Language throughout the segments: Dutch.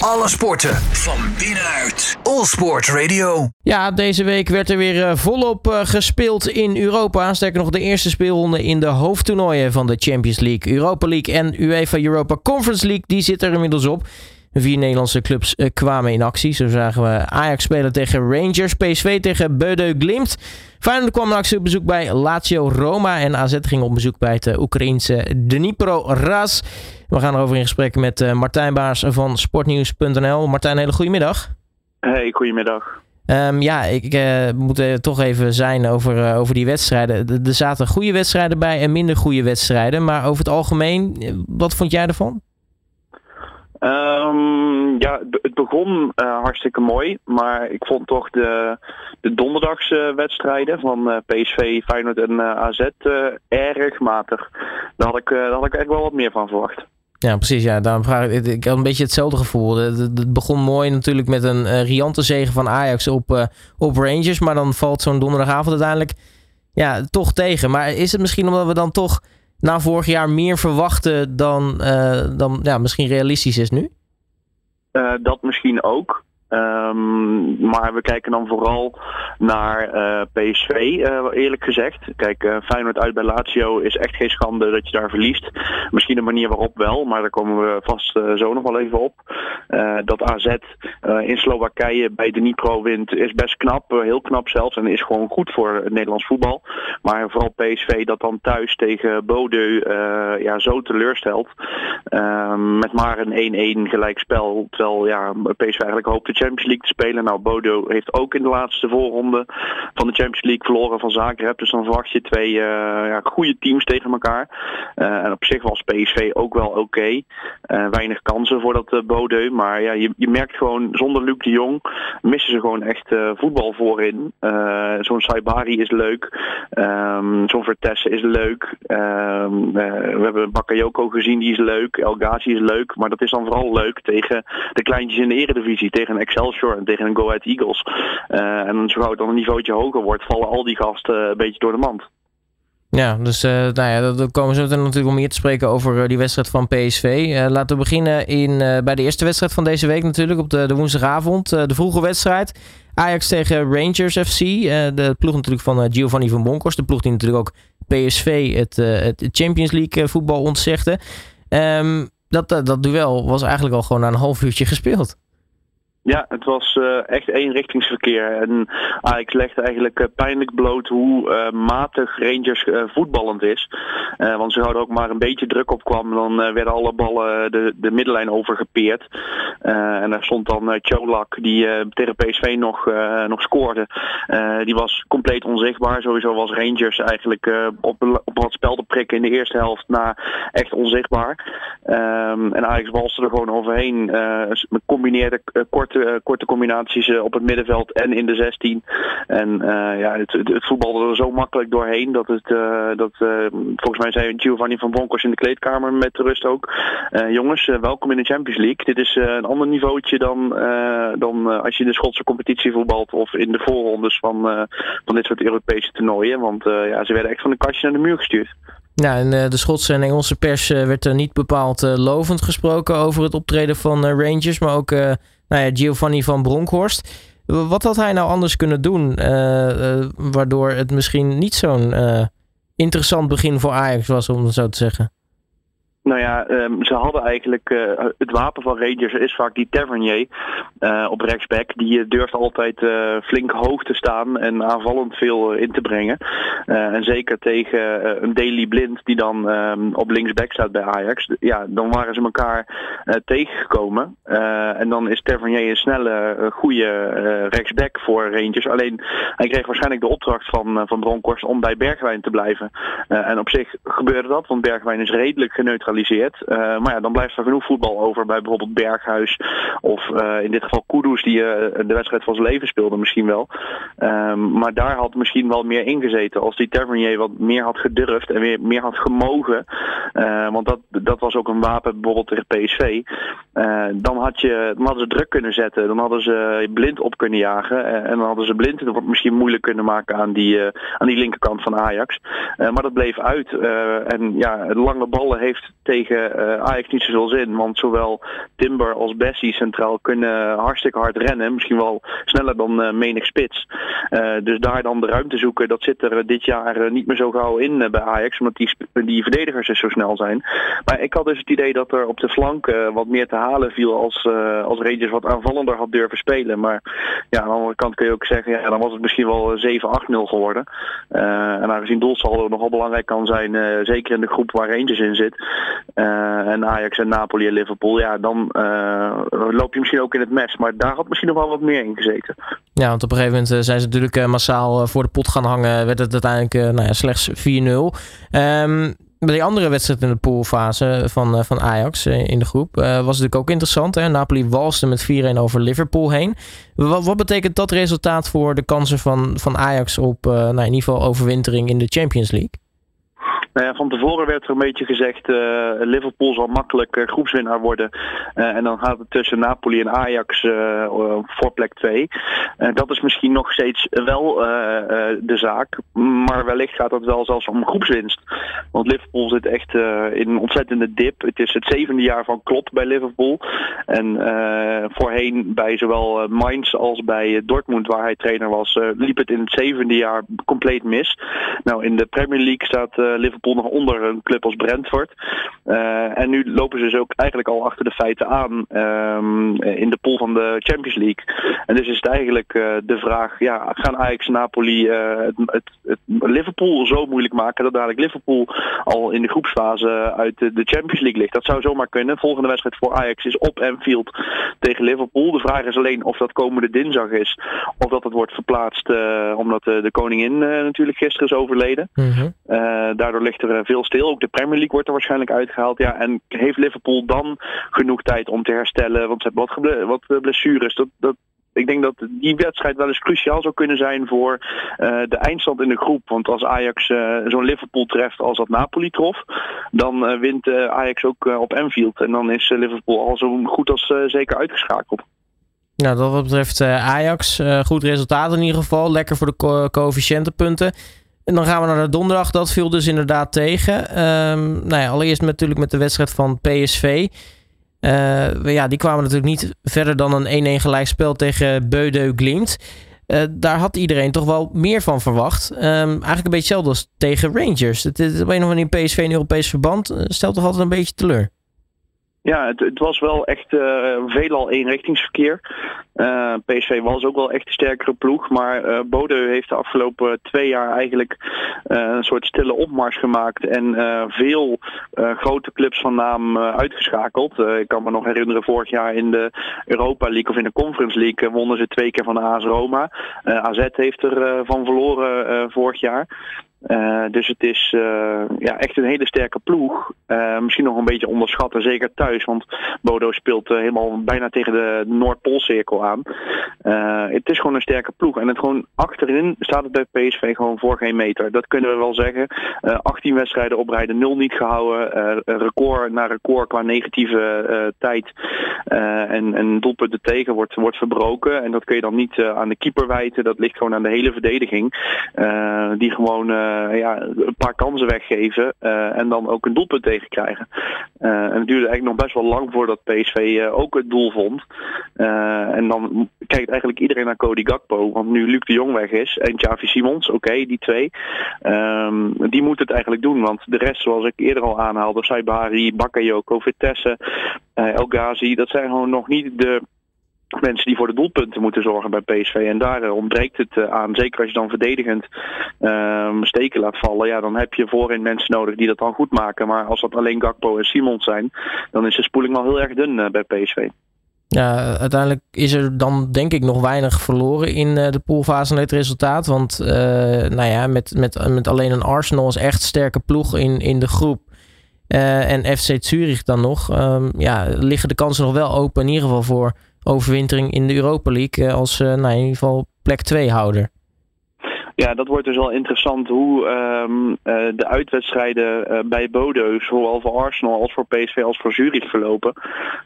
Alle sporten van binnenuit. All Sport Radio. Ja, deze week werd er weer eh, volop eh, gespeeld in Europa. Sterker nog, de eerste speelronde in de hoofdtoernooien van de Champions League, Europa League en UEFA Europa Conference League. Die zit er inmiddels op. Vier Nederlandse clubs eh, kwamen in actie. Zo zagen we Ajax spelen tegen Rangers, PSV tegen Bode Glimt. Feyenoord kwam in actie op bezoek bij Lazio Roma en AZ ging op bezoek bij het Oekraïense Dnipro Raz. We gaan erover in gesprek met uh, Martijn Baars van sportnieuws.nl. Martijn, hele goede middag. Hey, goedemiddag. Um, ja, ik uh, moet er toch even zijn over, uh, over die wedstrijden. Er zaten goede wedstrijden bij en minder goede wedstrijden. Maar over het algemeen, wat vond jij ervan? Um, ja, het begon hartstikke mooi, maar ik vond toch de, de donderdagswedstrijden wedstrijden van PSV, Feyenoord en AZ erg matig. Daar had, ik, daar had ik echt wel wat meer van verwacht. Ja, precies. Ja, daarom vraag ik, ik had een beetje hetzelfde gevoel. Het, begon mooi natuurlijk met een uh, riante zege van Ajax op, uh, op Rangers. Maar dan valt zo'n donderdagavond uiteindelijk ja, toch tegen. Maar is het misschien omdat we dan toch na vorig jaar meer verwachten dan, uh, dan ja, misschien realistisch is nu? dat misschien ook. Um, maar we kijken dan vooral naar uh, PSV, uh, eerlijk gezegd. Kijk, uh, Feyenoord uit bij Lazio is echt geen schande dat je daar verliest. Misschien de manier waarop wel, maar daar komen we vast zo nog wel even op. dat AZ in Slowakije bij de Nipro wint is best knap, heel knap zelfs. En is gewoon goed voor het Nederlands voetbal. Maar vooral PSV dat dan thuis tegen Bodø ja, zo teleurstelt. Ehm, met maar een 1-1 gelijkspel. Terwijl ja, PSV eigenlijk hoopt dat Champions League te spelen. Nou, Bodo heeft ook in de laatste voorronde van de Champions League verloren van Zagreb. Dus dan verwacht je twee uh, ja, goede teams tegen elkaar. Uh, en op zich was PSV ook wel oké. Uh, weinig kansen voor dat Bodo. Maar ja, je, je merkt gewoon, zonder Luc de Jong missen ze gewoon echt voetbal voorin. Zo'n Saibari is leuk. Um, Zo'n Vertessen is leuk. Um, we hebben Bakayoko gezien, die is leuk. El Ghazi is leuk. Maar dat is dan vooral leuk tegen de kleintjes in de eredivisie. Tegen een Excelsior en tegen een Go Ahead Eagles. Uh, en zo het dan een niveautje hoger wordt, vallen al die gasten een beetje door de mand. Ja, dus uh, nou ja, dan komen zo natuurlijk om meer te spreken over uh, die wedstrijd van PSV. Laten we beginnen in, bij de eerste wedstrijd van deze week natuurlijk, op de, de woensdagavond. de vroege wedstrijd. Ajax tegen Rangers FC. de ploeg natuurlijk van Giovanni van Bronckhorst. De ploeg die natuurlijk ook PSV het, het Champions League voetbal ontzegde. Um, dat, dat duel was eigenlijk al gewoon na een half uurtje gespeeld. Ja, het was uh, echt eenrichtingsverkeer. En Ajax legt eigenlijk uh, pijnlijk bloot hoe uh, matig Rangers voetballend is. want ze hadden ook maar een beetje druk op kwam, dan werden alle ballen de, de middenlijn overgepeerd. en daar stond dan Cholak, die tegen PSV nog, nog scoorde. die was compleet onzichtbaar. Sowieso was Rangers eigenlijk op, op wat spel te prikken in de eerste helft na echt onzichtbaar. Um, en Ajax walste er gewoon overheen. combineerde kort korte, uh, korte combinaties uh, op het middenveld en in de 16. En uh, ja, het, het, voetbalde er zo makkelijk doorheen dat het, dat, volgens mij zei Giovanni van Bronckhorst in de kleedkamer met rust ook. jongens, welkom in de Champions League. Dit is een ander niveautje dan, dan als je in de Schotse competitie voetbalt of in de voorrondes van, van dit soort Europese toernooien. Want ja, ze werden echt van de kastje naar de muur gestuurd. Ja, en de Schotse en Engelse pers werd er niet bepaald lovend gesproken over het optreden van Rangers, maar ook nou ja, Giovanni van Bronckhorst. Wat had hij nou anders kunnen doen, waardoor het misschien niet zo'n interessant begin voor Ajax was, om zo te zeggen? Nou ja, um, ze hadden eigenlijk uh, het wapen van Rangers is vaak die Tavernier uh, op rechtsback. Die durft altijd flink hoog te staan en aanvallend veel in te brengen. en zeker tegen een Daily Blind die dan um, op linksback staat bij Ajax. Ja, dan waren ze elkaar tegengekomen. en dan is Tavernier een snelle, goede rechtsback voor Rangers. Alleen hij kreeg waarschijnlijk de opdracht van, van Bronkhorst om bij Bergwijn te blijven. en op zich gebeurde dat, want Bergwijn is redelijk geneutraliseerd Uh, maar ja, dan blijft er genoeg voetbal over bij bijvoorbeeld Berghuis. Of uh, in dit geval Kudus, die uh, de wedstrijd van zijn leven speelde misschien wel. Um, maar daar had misschien wel meer ingezeten. Als die Tavernier wat meer had gedurfd en meer had gemogen. want dat, dat was ook een wapen bijvoorbeeld tegen PSV. Dan, had je, hadden ze druk kunnen zetten. Dan hadden ze blind op kunnen jagen. en dan hadden ze blind het misschien moeilijk kunnen maken aan die, aan die linkerkant van Ajax. maar dat bleef uit. en ja, lange ballen heeft tegen Ajax niet zoveel zin. Want zowel Timber als Bessie centraal kunnen hartstikke hard rennen. Misschien wel sneller dan menig spits. dus daar dan de ruimte zoeken, dat zit er dit jaar niet meer zo gauw in bij Ajax. Omdat die, die verdedigers dus zo snel zijn. Maar ik had dus het idee dat er op de flank wat meer te halen viel als, uh, als Rangers wat aanvallender had durven spelen. Maar ja, aan de andere kant kun je ook zeggen, ja, dan was het misschien wel 7-8-0 geworden. Uh, en aangezien doelsaldo nogal belangrijk kan zijn, zeker in de groep waar Rangers in zit. en Ajax en Napoli en Liverpool, ja, dan loop je misschien ook in het mes. Maar daar had misschien nog wel wat meer in gezeten. Ja, want op een gegeven moment zijn ze natuurlijk massaal voor de pot gaan hangen. Werd het uiteindelijk nou ja, slechts 4-0. Um, bij die andere wedstrijd in de poolfase van, uh, van Ajax uh, in de groep uh, was het natuurlijk ook interessant. Hè? Napoli walste met 4-1 over Liverpool heen. Wat, wat, betekent dat resultaat voor de kansen van, van Ajax op nou, in ieder geval overwintering in de Champions League? Nou ja, van tevoren werd er een beetje gezegd, uh, Liverpool zal makkelijk uh, groepswinnaar worden. Uh, en dan gaat het tussen Napoli en Ajax voor plek 2. dat is misschien nog steeds wel de zaak. Maar wellicht gaat dat wel zelfs om groepswinst. Want Liverpool zit echt in een ontzettende dip. Het is het zevende jaar van Klopp bij Liverpool. En voorheen bij zowel Mainz als bij Dortmund, waar hij trainer was, liep het in het zevende jaar compleet mis. Nou, in de Premier League staat Liverpool Liverpool nog onder een club als Brentford. Uh, en nu lopen ze dus ook eigenlijk al achter de feiten aan um, in de pool van de Champions League. En dus is het eigenlijk uh, de vraag, ja, gaan Ajax Napoli uh, het, het, het, Liverpool zo moeilijk maken dat dadelijk Liverpool al in de groepsfase uit de, de Champions League ligt? Dat zou zomaar kunnen. Volgende wedstrijd voor Ajax is op Anfield tegen Liverpool. De vraag is alleen of dat komende dinsdag is of dat het wordt verplaatst omdat de koningin natuurlijk gisteren is overleden. Mm. Daardoor ligt er eh, veel stil. Ook de Premier League wordt er waarschijnlijk uitgehaald. Ja, en heeft Liverpool dan genoeg tijd om te herstellen? Want ze hebben wat, wat eh, blessures. Dat, dat, ik denk dat die wedstrijd wel eens cruciaal zou kunnen zijn voor de eindstand in de groep. Want als Ajax zo'n Liverpool treft als dat Napoli trof, dan wint Ajax ook op Anfield. En dan is Liverpool al zo goed als zeker uitgeschakeld. Nou, wat betreft Ajax, goed resultaat in ieder geval. Lekker voor de co coëfficiëntenpunten. En dan gaan we naar de donderdag. Dat viel dus inderdaad tegen. Um, nou ja, allereerst natuurlijk met de wedstrijd van PSV. Uh, ja, die kwamen natuurlijk niet verder dan een 1-1 gelijkspel tegen Beudeu Glimt. Uh, daar had iedereen toch wel meer van verwacht. Um, eigenlijk een beetje hetzelfde als tegen Rangers. Het is op een of PSV in Europees verband. Uh, stelt toch altijd een beetje teleur. Ja, het, het, was wel echt uh, veelal eenrichtingsverkeer. Uh, PSV was ook wel echt een sterkere ploeg. Maar uh, Bode heeft de afgelopen twee jaar eigenlijk een soort stille opmars gemaakt. En veel grote clubs van naam uitgeschakeld. ik kan me nog herinneren, vorig jaar in de Europa League of in de Conference League wonnen ze twee keer van de AS Roma. AZ heeft er van verloren vorig jaar. Uh, dus het is uh, ja, echt een hele sterke ploeg. Uh, misschien nog een beetje onderschatten, zeker thuis. Want Bodo speelt helemaal bijna tegen de Noordpoolcirkel aan. het is gewoon een sterke ploeg. En het gewoon achterin staat het bij PSV gewoon voor geen meter. Dat kunnen we wel zeggen. 18 wedstrijden op rijden, 0 niet gehouden. record na record qua negatieve tijd. en, en doelpunten tegen wordt, wordt verbroken. En dat kun je dan niet aan de keeper wijten. Dat ligt gewoon aan de hele verdediging. die gewoon ja, een paar kansen weggeven uh, en dan ook een doelpunt tegenkrijgen. Uh, en het duurde eigenlijk nog best wel lang voordat PSV ook het doel vond. en dan kijkt eigenlijk iedereen naar Cody Gakpo, want nu Luc de Jong weg is en Xavi Simons, oké, die twee. Um, die moeten het eigenlijk doen, want de rest, zoals ik eerder al aanhaalde, Saibari, Bakayoko, Vitesse, El Ghazi, dat zijn gewoon nog niet de mensen die voor de doelpunten moeten zorgen bij PSV. En daar uh, ontbreekt het uh, aan. Zeker als je dan verdedigend uh, steken laat vallen. Ja, dan heb je voorin mensen nodig die dat dan goed maken. Maar als dat alleen Gakpo en Simons zijn, dan is de spoeling wel heel erg dun uh, bij PSV. Ja, uiteindelijk is er dan denk ik nog weinig verloren in de poolfase met het resultaat. Want nou ja, met, met, met alleen een Arsenal als echt sterke ploeg in, in de groep. en FC Zurich dan nog. Um, ja, liggen de kansen nog wel open in ieder geval voor overwintering in de Europa League als uh, nou, in ieder geval plek 2 houder. Ja, dat wordt dus wel interessant hoe um, de uitwedstrijden uh, bij Bodø, zowel voor Arsenal als voor PSV als voor Zurich verlopen.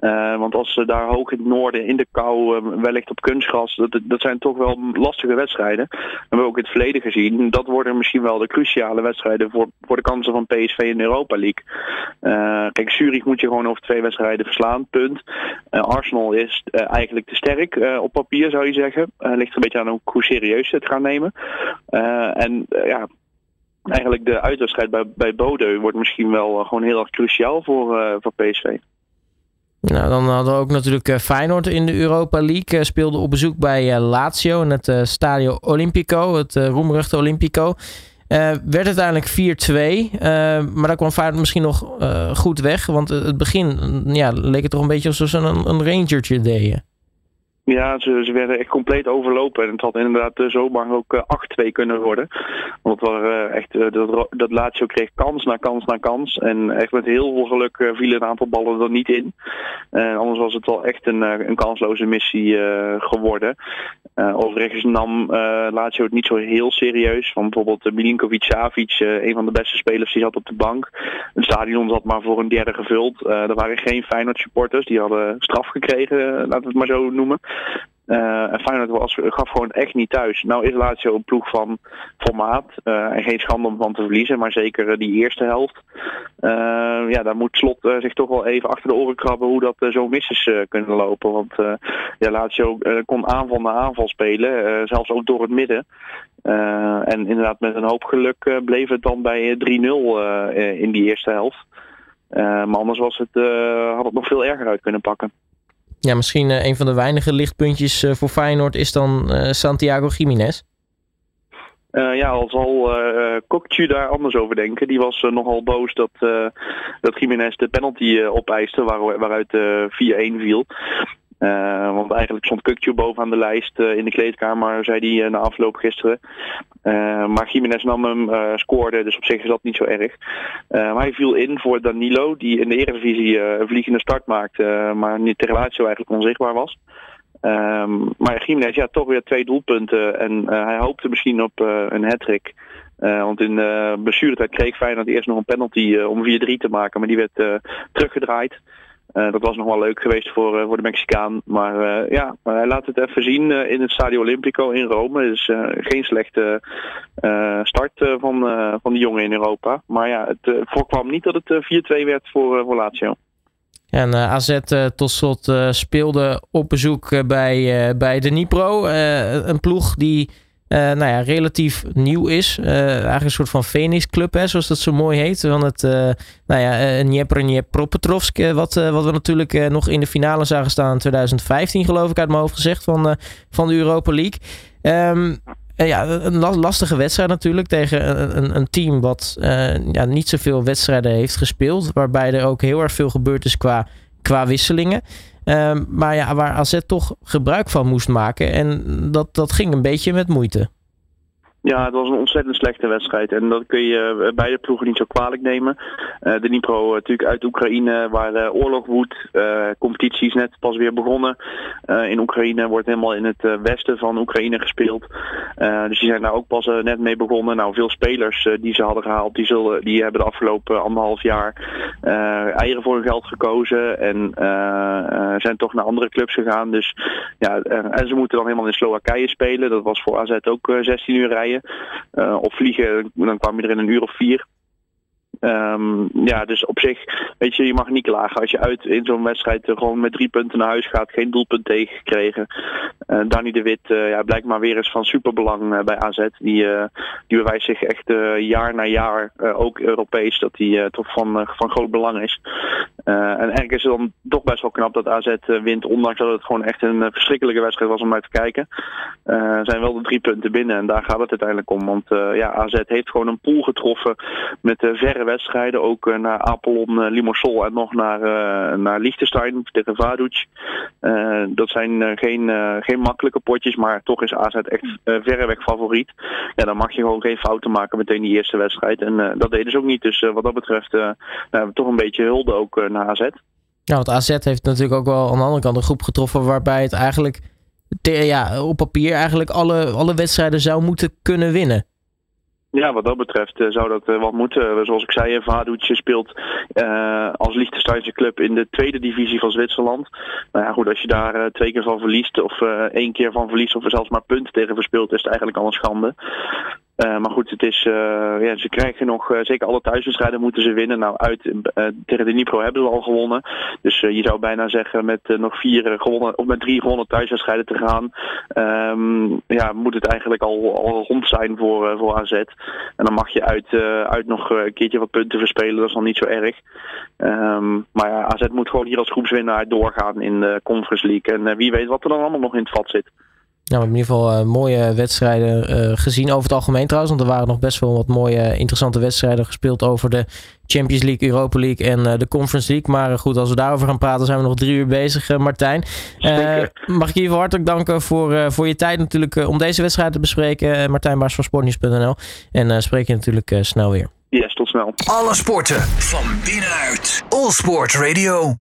Uh, want als ze daar hoog in het noorden in de kou, wellicht op kunstgras, dat, dat zijn toch wel lastige wedstrijden. Dat hebben we ook in het verleden gezien. Dat worden misschien wel de cruciale wedstrijden voor, voor de kansen van PSV in de Europa League. kijk, Zurich moet je gewoon over twee wedstrijden verslaan, punt. Arsenal is eigenlijk te sterk op papier, zou je zeggen. ligt er een beetje aan hoe serieus ze het gaan nemen. Uh, en uh, ja, eigenlijk de uitwedstrijd bij, bij Bodø wordt misschien wel uh, gewoon heel erg cruciaal voor, voor PSV. Nou, dan hadden we ook natuurlijk Feyenoord in de Europa League. speelde op bezoek bij Lazio in het Stadio Olimpico, het roemruchte Olimpico. werd uiteindelijk 4-2. maar daar kwam Feyenoord misschien nog goed weg. Want het begin ja, leek het toch een beetje alsof ze een, een rangertje deden. Ja, ze, ze, werden echt compleet overlopen. En het had inderdaad uh, zomaar ook uh, 8-2 kunnen worden. Want waren, uh, echt, dat, dat Lazio kreeg kans na kans na kans. En echt met heel veel geluk vielen een aantal ballen er niet in. anders was het wel echt een, een kansloze missie geworden. overigens nam Lazio het niet zo heel serieus. Van bijvoorbeeld Milinkovic-Savic, een van de beste spelers, die zat op de bank. Het stadion zat maar voor een derde gevuld. er waren geen Feyenoord supporters. Die hadden straf gekregen, laten we het maar zo noemen. Uh, en Feyenoord was, gaf gewoon echt niet thuis. Nou is Lazio een ploeg van formaat. Uh, en geen schande om van te verliezen. Maar zeker uh, die eerste helft. ja, daar moet Slot zich toch wel even achter de oren krabben hoe dat zo mis is kunnen lopen. Want ja, Lazio kon aanval na aanval spelen. zelfs ook door het midden. en inderdaad met een hoop geluk bleef het dan bij 3-0 in die eerste helft. maar anders was het, had het nog veel erger uit kunnen pakken. Ja, misschien uh, een van de weinige lichtpuntjes uh, voor Feyenoord is dan uh, Santiago Jiménez. ja, al zal Kokju daar anders over denken. Die was nogal boos dat, dat Jiménez de penalty opeiste waar, waaruit 4-1 viel. Uh, want eigenlijk stond Kukju bovenaan de lijst uh, in de kleedkamer, zei hij uh, na afloop gisteren. maar Jiménez nam hem, scoorde, dus op zich is dat niet zo erg. maar hij viel in voor Danilo, die in de Eredivisie een vliegende start maakte, maar niet ter relatie eigenlijk onzichtbaar was. Um, maar Jiménez, ja, toch weer twee doelpunten en hij hoopte misschien op een hat-trick. want in de blessuretijd kreeg Feyenoord eerst nog een penalty om 4-3 te maken, maar die werd teruggedraaid. Uh, dat was nog wel leuk geweest voor, uh, voor de Mexicaan. Maar uh, ja, hij laat het even zien in het Stadio Olimpico in Rome. Dus geen slechte start van, van die jongen in Europa. Maar ja, het voorkwam niet dat het 4-2 werd voor, voor Lazio. En AZ tot slot speelde op bezoek bij, bij de Nipro. een ploeg die uh, nou ja, relatief nieuw is. Uh, eigenlijk een soort van Phoenix Club, hè, zoals dat zo mooi heet. Van het uh, nou ja, wat, wat we natuurlijk nog in de finale zagen staan in 2015, geloof ik, uit mijn hoofd gezegd, van, van de Europa League. Um, ja, een lastige wedstrijd natuurlijk tegen een, een team wat ja, niet zoveel wedstrijden heeft gespeeld. Waarbij er ook heel erg veel gebeurd is qua, qua wisselingen. Um, maar ja, waar AZ toch gebruik van moest maken. En dat, dat ging een beetje met moeite. Ja, het was een ontzettend slechte wedstrijd. En dat kun je eh, beide ploegen niet zo kwalijk nemen. Uh, de Dnipro uh, natuurlijk uit Oekraïne, waar uh, oorlog woedt. competitie is net pas weer begonnen. in Oekraïne wordt helemaal in het westen van Oekraïne gespeeld. dus die zijn daar ook pas net mee begonnen. Nou, veel spelers die ze hadden gehaald, die, zullen, die hebben de afgelopen anderhalf jaar eieren voor hun geld gekozen. En zijn toch naar andere clubs gegaan. Dus ja, en ze moeten dan helemaal in Slowakije spelen. Dat was voor AZ ook 16 uur rijden. Uh, of vliegen, dan kwam je er in een uur of vier. Um, ja, dus op zich, weet je, je mag niet klagen. Als je uit in zo'n wedstrijd gewoon met drie punten naar huis gaat, geen doelpunt tegengekregen. Uh, Danny de Wit uh, ja, blijkt maar weer eens van superbelang bij AZ. Die, die bewijst zich echt jaar na jaar, ook Europees, dat hij toch van, van groot belang is. En eigenlijk is het dan toch best wel knap dat AZ wint, ondanks dat het gewoon echt een verschrikkelijke wedstrijd was om naar te kijken. zijn wel de drie punten binnen en daar gaat het uiteindelijk om. Want ja, AZ heeft gewoon een pool getroffen met verre wedstrijden. Ook naar Apelon, uh, Limassol en nog naar, naar Liechtenstein tegen Vaduz. dat zijn geen, geen makkelijke potjes, maar toch is AZ echt verreweg favoriet. Ja, dan mag je gewoon geen fouten maken meteen die eerste wedstrijd. En dat deden ze ook niet. Dus wat dat betreft nou, toch een beetje hulde ook naar AZ. Ja, want AZ heeft natuurlijk ook wel aan de andere kant een groep getroffen waarbij het eigenlijk ja, op papier eigenlijk alle, alle wedstrijden zou moeten kunnen winnen. Ja, wat dat betreft zou dat wat moeten. Zoals ik zei, Vadoetje speelt uh, als Liechtensteinse club in de tweede divisie van Zwitserland. Nou ja, goed, als je daar twee keer van verliest of één keer van verliest of er zelfs maar punten tegen verspeelt, is het eigenlijk al een schande. Uh, maar goed, het is, uh, ja, ze krijgen nog, uh, zeker alle thuiswedstrijden moeten ze winnen. Nou, uit tegen de Nipro hebben ze al gewonnen. Dus je zou bijna zeggen met nog vier gewonnen, of met drie gewonnen thuiswedstrijden te gaan. Um, ja, moet het eigenlijk al, rond zijn voor, voor AZ. En dan mag je uit, uit nog een keertje wat punten verspelen, dat is nog niet zo erg. Um, maar ja, AZ moet gewoon hier als groepswinnaar doorgaan in de Conference League. En wie weet wat er dan allemaal nog in het vat zit. Nou, we hebben in ieder geval uh, mooie wedstrijden uh, gezien over het algemeen trouwens. Want er waren nog best wel wat mooie, interessante wedstrijden gespeeld over de Champions League, Europa League en uh, de Conference League. Maar goed, als we daarover gaan praten, zijn we nog drie uur bezig, Martijn. mag ik je even hartelijk danken voor, voor je tijd natuurlijk om deze wedstrijd te bespreken. Martijn Baars van Sportnieuws.nl. En spreek je natuurlijk snel weer. Yes, tot snel. Alle sporten van binnenuit. All Sport Radio.